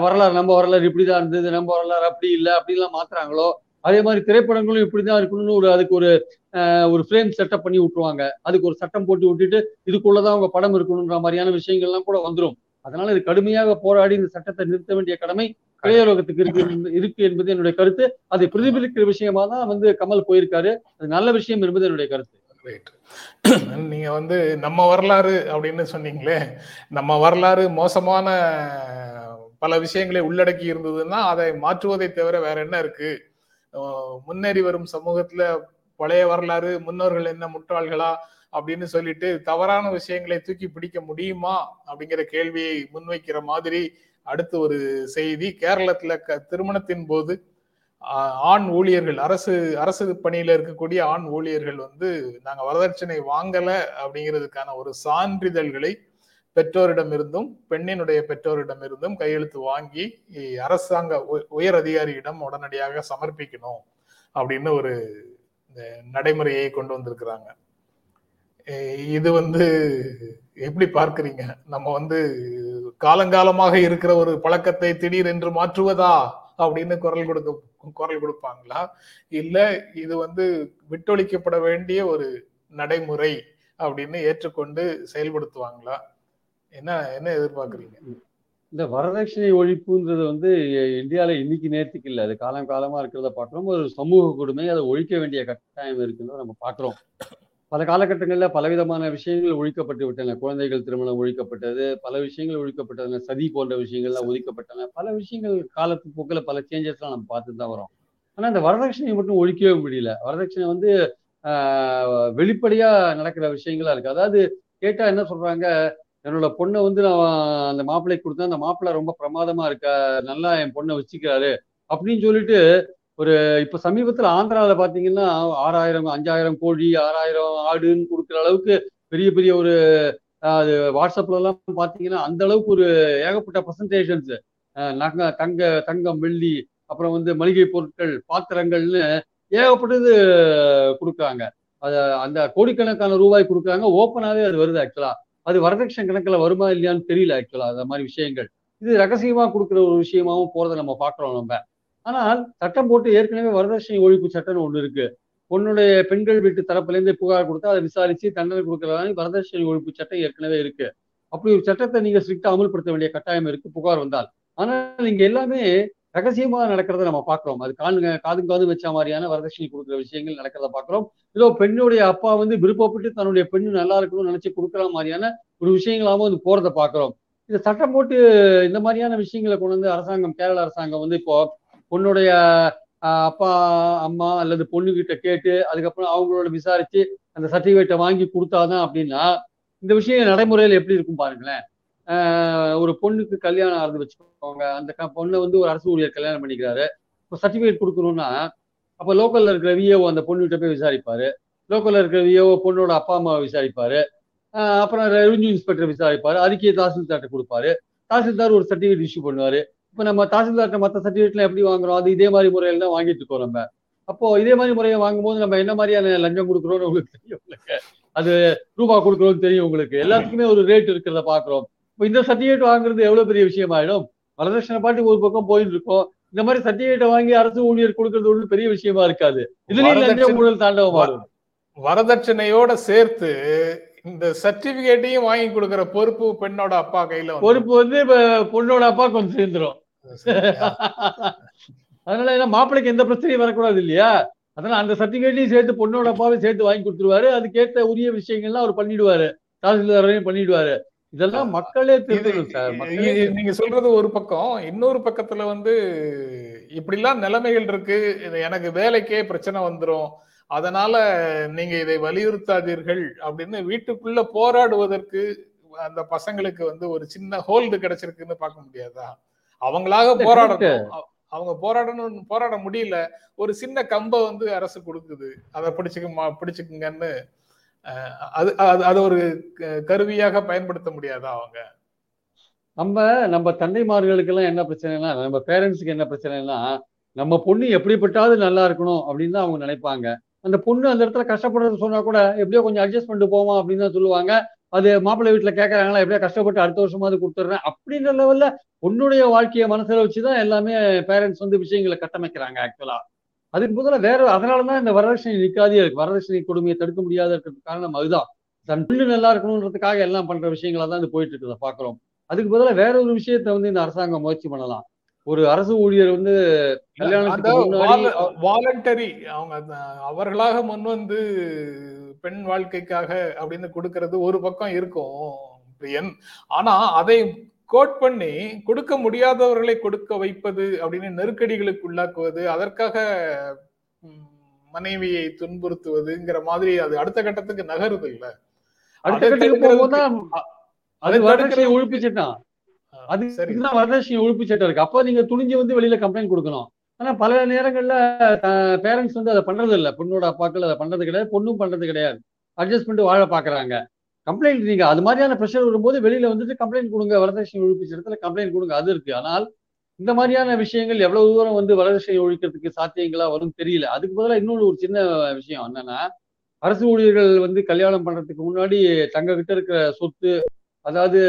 வரலாறு நம்ம வரலாறு இப்படிதான் இருந்தது நம்ம வரலாறு அப்படி இல்லை அப்படிலாம் மாத்துறாங்களோ அதே மாதிரி திரைப்படங்களும் இப்படிதான் இருக்கணும்னு ஒரு அதுக்கு ஒரு அஹ், ஒரு ஃப்ரேம் செட்டப் பண்ணி விட்டுருவாங்க. அதுக்கு ஒரு சட்டம் போட்டு விட்டுட்டு இதுக்குள்ளதான் அவங்க படம் இருக்கணுன்ற மாதிரியான விஷயங்கள்லாம் கூட வந்துடும் அதனால இது கடுமையாக போராடி இந்த சட்டத்தை நிறுத்த வேண்டிய கடமை திரையுலகத்துக்கு இருக்கு இருக்கு என்பது என்னுடைய கருத்து. அதை பிரதிபலிக்கிற விஷயமா தான் வந்து கமல் போயிருக்காரு. அது நல்ல விஷயம் என்பது என்னுடைய கருத்து. (clears throat) நீங்க வந்து நம்ம வரலாறு அப்படின்னு சொன்னீங்களே நம்ம வரலாறு மோசமான பல விஷயங்களை உள்ளடக்கி இருந்ததுன்னா அதை மாற்றுவதை தவிர வேற என்ன இருக்கு? முன்னேறி வரும் சமூகத்துல பழைய வரலாறு முன்னோர்கள் என்ன முட்டாள்களா அப்படின்னு சொல்லிட்டு தவறான விஷயங்களை தூக்கி பிடிக்க முடியுமா அப்படிங்கிற கேள்வியை முன்வைக்கிற மாதிரி அடுத்து ஒரு செய்தி. கேரளத்துல திருமணத்தின் போது ஆண் ஊழியர்கள் அரசு அரசு பணியில இருக்கக்கூடிய ஆண் ஊழியர்கள் வந்து நாங்க வரதட்சணை வாங்கல அப்படிங்கிறதுக்கான ஒரு சான்றிதழ்களை பெற்றோரிடமிருந்தும் பெண்ணினுடைய பெற்றோரிடமிருந்தும் கையெழுத்து வாங்கி அரசாங்க உயர் அதிகாரியிடம் உடனடியாக சமர்ப்பிக்கணும். அப்படின்னு ஒரு நடைமுறையை கொண்டு வந்திருக்கிறாங்க. இது வந்து எப்படி பார்க்குறீங்க? நம்ம வந்து காலங்காலமாக இருக்கிற ஒரு பழக்கத்தை திடீரென்று மாற்றுவதா? அப்படின்னு குரல் கொடுக்க குரல் கொடுப்பாங்களா? இல்ல இது வந்து விட்டொழிக்கப்பட வேண்டிய ஒரு நடைமுறை அப்படின்னு ஏற்றுக்கொண்டு செயல்படுத்துவாங்களா? என்ன என்ன எதிர்பார்க்குறீங்க? இந்த வரதட்சணை ஒழிப்புன்றது வந்து இந்தியாவில் இன்னைக்கு நேர்த்திக்கு இல்லை. அது காலம் காலமா இருக்கிறத பார்க்குறோம். ஒரு சமூக கொடுமை அதை ஒழிக்க வேண்டிய கட்டாயம் இருக்குன்னு நம்ம பார்க்குறோம். பல காலகட்டங்களில் பலவிதமான விஷயங்கள் ஒழிக்கப்பட்டு விட்டன. குழந்தைகள் திருமணம் ஒழிக்கப்பட்டது பல விஷயங்கள் ஒழிக்கப்பட்டன சதி போன்ற விஷயங்கள்லாம் ஒதுக்கப்பட்டன. பல விஷயங்கள் காலத்து போக்கில் பல சேஞ்சஸ்லாம் நம்ம பார்த்து தான் வரோம் ஆனால் இந்த வரதட்சணையை மட்டும் ஒழிக்கவே முடியல. வரதட்சணை வந்து வெளிப்படையா நடக்கிற விஷயங்களா இருக்கு. அதாவது கேட்டா என்ன சொல்றாங்க? என்னோட பொண்ணை வந்து நான் அந்த மாப்பிள்ளைக்கு கொடுத்தா அந்த மாப்பிள்ளை ரொம்ப பிரமாதமா இருக்க நல்லா என் பொண்ணை வச்சுக்கிறாரு அப்படின்னு சொல்லிட்டு ஒரு இப்ப சமீபத்துல ஆந்திராவில பாத்தீங்கன்னா ஆறாயிரம் அஞ்சாயிரம் கோழி ஆறாயிரம் ஆடுன்னு கொடுக்குற அளவுக்கு பெரிய பெரிய ஒரு அது வாட்ஸ்அப்ல எல்லாம் பாத்தீங்கன்னா அந்த அளவுக்கு ஒரு ஏகப்பட்ட பர்சன்டேஷன்ஸ் நக தங்க தங்கம் வெள்ளி அப்புறம் வந்து மளிகை பொருட்கள் பாத்திரங்கள்னு ஏகப்பட்டது கொடுக்குறாங்க. அது அந்த கோடிக்கணக்கான ரூபாய் கொடுக்குறாங்க. ஓப்பனாவே அது வருது ஆக்சுவலா அது வரதட்சணை கணக்கில் வருமா இல்லையான்னு தெரியல ஆக்சுவலா அந்த மாதிரி விஷயங்கள். இது ரகசியமா கொடுக்குற ஒரு விஷயமாவும் போறதை நம்ம பார்க்குறோம் நம்ம. ஆனால் சட்டம் போட்டு ஏற்கனவே வரதட்சணை ஒழிப்பு சட்டம்னு ஒன்று இருக்கு. பொண்ணுடைய பெண்கள் வீட்டு தரப்புல இருந்து புகார் கொடுத்தா அதை விசாரிச்சு தண்டனை கொடுக்கறதான வரதட்சணை ஒழிப்பு சட்டம் ஏற்கனவே இருக்கு. அப்படி ஒரு சட்டத்தை நீங்க ஸ்ட்ரிக்டா அமல்படுத்த வேண்டிய கட்டாயம் இருக்கு புகார் வந்தால். ஆனால் நீங்க எல்லாமே ரகசியமா நடக்கிறத நம்ம பாக்குறோம். அது காதுங்க காது காது வச்ச மாதிரியான வரதட்சணை கொடுக்குற விஷயங்கள் நடக்கிறத பாக்குறோம். இதோ பெண்ணுடைய அப்பா வந்து விருப்பப்பட்டு தன்னுடைய பெண்ணு நல்லா இருக்கணும்னு நினைச்சு கொடுக்குற மாதிரியான ஒரு விஷயங்களாம வந்து போறத பாக்குறோம். இந்த சட்டம் போட்டு இந்த மாதிரியான விஷயங்களை கொண்டு வந்து அரசாங்கம் கேரள அரசாங்கம் வந்து இப்போ பொண்ணுடைய அப்பா அம்மா அல்லது பொண்ணுகிட்ட கேட்டு அதுக்கப்புறம் அவங்களோட விசாரிச்சு அந்த சர்டிஃபிகேட்டை வாங்கி கொடுத்தாதான் அப்படின்னா இந்த விஷயம் நடைமுறையில் எப்படி இருக்கும் பாருங்களேன். ஒரு பொண்ணுக்கு கல்யாணம் ஆரம்பி வச்சுக்கோங்க. அந்த பொண்ணை வந்து ஒரு அரசு ஊழியர் கல்யாணம் பண்ணிக்கிறாரு. இப்போ சர்டிஃபிகேட் கொடுக்கணும்னா அப்போ லோக்கலில் இருக்கிற விஏஓ அந்த பொண்ணுகிட்ட போய் விசாரிப்பாரு. லோக்கலில் இருக்கிற விஏஓ பொண்ணோட அப்பா அம்மாவை விசாரிப்பாரு. அப்புறம் ரெவென்யூ இன்ஸ்பெக்டர் விசாரிப்பாரு. அதுக்கே தாசில்தார்ட்ட கொடுப்பாரு. தாசில்தார் ஒரு சர்டிஃபிகேட் இஷ்யூ பண்ணுவாரு. இப்போ நம்ம தாசில்தார்ட்ட மற்ற சர்டிஃபிகேட்லாம் எப்படி வாங்குறோம்? அது இதே மாதிரி முறையில் தான் வாங்கிட்டு இருக்கோம் நம்ம. அப்போ இதே மாதிரி முறையை வாங்கும்போது நம்ம என்ன மாதிரியான லஞ்சம் கொடுக்குறோம்னு உங்களுக்கு தெரியும் உங்களுக்கு அது ரூபா கொடுக்குறோம்னு தெரியும் உங்களுக்கு. எல்லாத்துக்குமே ஒரு ரேட் இருக்கிறத பாக்குறோம். இப்போ இந்த சர்டிஃபிகேட் வாங்குறது எவ்வளவு பெரிய விஷயம் ஆயிடும் வரதட்சணை பாட்டு ஒரு பக்கம் போயிட்டு இருக்கோம் இந்த மாதிரி சர்டிஃபிகேட்டை வாங்கி அரசு ஊழியர் கொடுக்கறது ஒன்றும் பெரிய விஷயமா இருக்காது. இதுலயும் லஞ்ச ஊழல் தாண்டவம் வரதட்சணையோட சேர்த்து இந்த சர்டிபிகேட்டையும் வாங்கி கொடுக்கிற பொறுப்பு பெண்ணோட அப்பா கையில பொறுப்பு வந்து பொண்ணோட அப்பா கொஞ்சம் சேர்ந்துரும். அதனால என்ன மாப்பிள்ளைக்கு எந்த பிரச்சனையும் வரக்கூடாது இல்லையா? அதனால அந்த சர்டிபிகேட்டையும் சேர்த்து பொண்ணோட அப்பாவையும் சேர்த்து வாங்கி கொடுத்துருவாரு. அதுக்கேற்ற உரிய விஷயங்கள்லாம் அவர் பண்ணிடுவாரு. தாசில்தாரையும் பண்ணிடுவாரு. இதெல்லாம் மக்களே நீங்க சொல்றது ஒரு பக்கம். இன்னொரு பக்கத்துல வந்து இப்படிலாம் நிலைமைகள் இருக்கு. எனக்கு வேலைக்கே பிரச்சனை வந்துரும். அதனால நீங்க இதை வலியுறுத்தாதீர்கள் அப்படின்னு வீட்டுக்குள்ள போராடுவதற்கு அந்த பசங்களுக்கு வந்து ஒரு சின்ன ஹோல்டு கிடைச்சிருக்குன்னு பார்க்க முடியாதா? அவங்களாக போராடணும். அவங்க போராடணும் போராட முடியல. ஒரு சின்ன கம்பை வந்து அரசு கொடுக்குது. அதை பிடிச்சுக்க பிடிச்சுக்குங்கன்னு அது அது ஒரு கருவியாக பயன்படுத்த முடியாதா அவங்க? நம்ம நம்ம தந்தைமார்களுக்கெல்லாம் என்ன பிரச்சனைனா நம்ம பேரண்ட்ஸுக்கு என்ன பிரச்சனைனா நம்ம பொண்ணு எப்படிப்பட்டாவது நல்லா இருக்கணும் அப்படின்னு தான் அவங்க நினைப்பாங்க. அந்த பொண்ணு அந்த இடத்துல கஷ்டப்படுறது சொன்னா கூட எப்படியோ கொஞ்சம் அட்ஜஸ்ட் பண்ணிட்டு போவோம் அப்படின்னு தான் சொல்லுவாங்க. அது மாப்பிள்ளை வீட்டுல கேட்கறாங்களா எப்படியோ கஷ்டப்பட்டு அடுத்த வருஷமாவது கொடுத்துட்றேன் அப்படின்ற லெவல்ல பொண்ணுடைய வாழ்க்கையை மனசுல வச்சுதான் எல்லாமே பேரண்ட்ஸ் வந்து விஷயங்களை கட்டமைக்கிறாங்க ஆக்சுவலா அதுக்கு பதிலாக வேற அதனாலதான் இந்த வரதட்சணை நிற்காதே இருக்கு. வரதட்சணை கொடுமையை தடுக்க முடியாத இருக்கிறதுக்கு காரணம் அதுதான். தன் பிள்ளை நல்லா இருக்கணுன்றதுக்காக எல்லாம் பண்ற விஷயங்களா தான் இது போயிட்டு இருக்கிறத பாக்குறோம் அதுக்கு பதிலாக வேற ஒரு விஷயத்த வந்து இந்த அரசாங்கம் முயற்சி பண்ணலாம். ஒரு அரசு ஊழியர் வந்து வாலண்டரி. அவங்க அவர்களாக முன் வந்து பெண் வாழ்க்கைக்காக அப்படின்னு கொடுக்கறது ஒரு பக்கம் இருக்கும். பிரியன் ஆனா அதை கோட் பண்ணி கொடுக்க முடியாதவர்களை கொடுக்க வைப்பது அப்படின்னு நெருக்கடிகளுக்கு உள்ளாக்குவது அதற்காக மனைவியை துன்புறுத்துவதுங்கிற மாதிரி அது அடுத்த கட்டத்துக்கு நகருது இல்ல அடுத்த கட்டத்துக்கு அதை வரதட்சணை ஒழிப்பு சட்டம் அது சரி. இதுதான் வரதட்சணை ஒழிப்பு சட்டம் இருக்கு. அப்போ நீங்க துணிஞ்சு வந்து வெளியில கம்ப்ளைண்ட் கொடுக்கணும். ஆனா பல நேரங்கள்ல பேரண்ட்ஸ் வந்து அதை பண்றது இல்ல பொண்ணோட அப்பாக்கள் அதை பண்றது கிடையாது. பொண்ணும் பண்றது கிடையாது. அட்ஜஸ்ட் பண்ணிட்டு வாழ பாக்குறாங்க கம்ப்ளைண்ட் நீங்க அது மாதிரியான ப்ரெஷர் வரும்போது வெளியில வந்துட்டு கம்ப்ளைண்ட் கொடுங்க வரதட்சணை ஒழிப்பு சட்டத்துல கம்ப்ளைண்ட் கொடுங்க அது இருக்கு. ஆனால் இந்த மாதிரியான விஷயங்கள் எவ்வளவு தூரம் வந்து வரதட்சணை ஒழிக்கிறதுக்கு சாத்தியங்களா வரும் தெரியல. அதுக்கு பதிலாக இன்னொரு ஒரு சின்ன விஷயம் என்னன்னா அரசு ஊழியர்கள் வந்து கல்யாணம் பண்றதுக்கு முன்னாடி தங்க கிட்ட இருக்கிற சொத்து அதாவது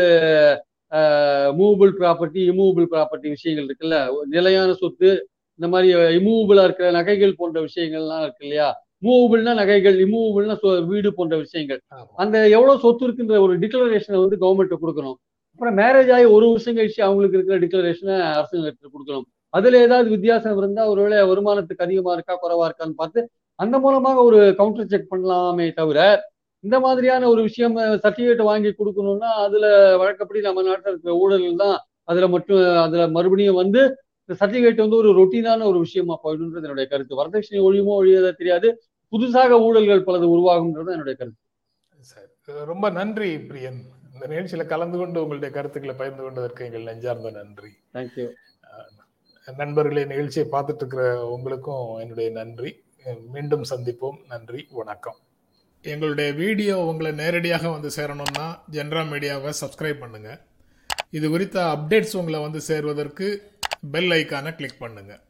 மூவபிள் ப்ராப்பர்ட்டி இமூவபிள் ப்ராப்பர்ட்டி விஷயங்கள் இருக்குல்ல நிலையான சொத்து இந்த மாதிரி இமூவபிளா இருக்கிற நகைகள் போன்ற விஷயங்கள்லாம் இருக்கு இல்லையா? மூவபிள்னா நகைகள் இமூவபிள்னா வீடு போன்ற விஷயங்கள். அந்த எவ்வளவு சொத்து இருக்குன்ற ஒரு டிக்ளரேஷனை வந்து கவர்மெண்ட் கொடுக்கணும். அப்புறம் மேரேஜ் ஆகி ஒரு வருஷம் கழிச்சு அவங்களுக்கு இருக்கிற டிக்ளரேஷனை அரசாங்கத்துக்கு கொடுக்கணும். அதுல ஏதாவது வித்தியாசம் இருந்தா ஒருவேளை வருமானத்துக்கு அதிகமா இருக்கா குறைவா இருக்கான்னு பார்த்து அந்த மூலமாக ஒரு கவுண்டர் செக் பண்ணலாமே தவிர இந்த மாதிரியான ஒரு விஷயம் சர்டிபிகேட் வாங்கி கொடுக்கணும்னா அதுல வழக்கப்படி நம்ம நாட்டில் இருக்கிற ஊழல்கள் தான் அதுல மட்டும் அதுல மறுபடியும் வந்து இந்த சர்டிபிகேட் வந்து ஒரு ரொட்டீனான ஒரு விஷயமா போயிடுன்றது என்னுடைய கருத்து. வரதட்சணை ஒழியுமோ ஒழியதா தெரியாது. புதுசாக ஊழல்கள் பலது உருவாகும்ன்றது என்னுடைய கருத்து. சரி. ரொம்ப நன்றி பிரியன். இந்த நிகழ்ச்சியில கலந்து கொண்டு உங்களுடைய கருத்துக்களை பகிர்ந்து கொண்டதற்கு எங்கள் நெஞ்சார்ந்த நன்றி. தேங்க்யூ நண்பர்களே நிகழ்ச்சியை பார்த்துட்டு இருக்கிற உங்களுக்கும் என்னுடைய நன்றி. மீண்டும் சந்திப்போம். நன்றி வணக்கம். எங்களுடைய வீடியோ உங்களை நேரடியாக வந்து சேரணும்னா ஜென்ரா மீடியாவை சப்ஸ்கிரைப் பண்ணுங்க. இது குறித்த அப்டேட்ஸ் உங்களை வந்து சேர்வதற்கு பெல் ஐக்கானை கிளிக் பண்ணுங்கள்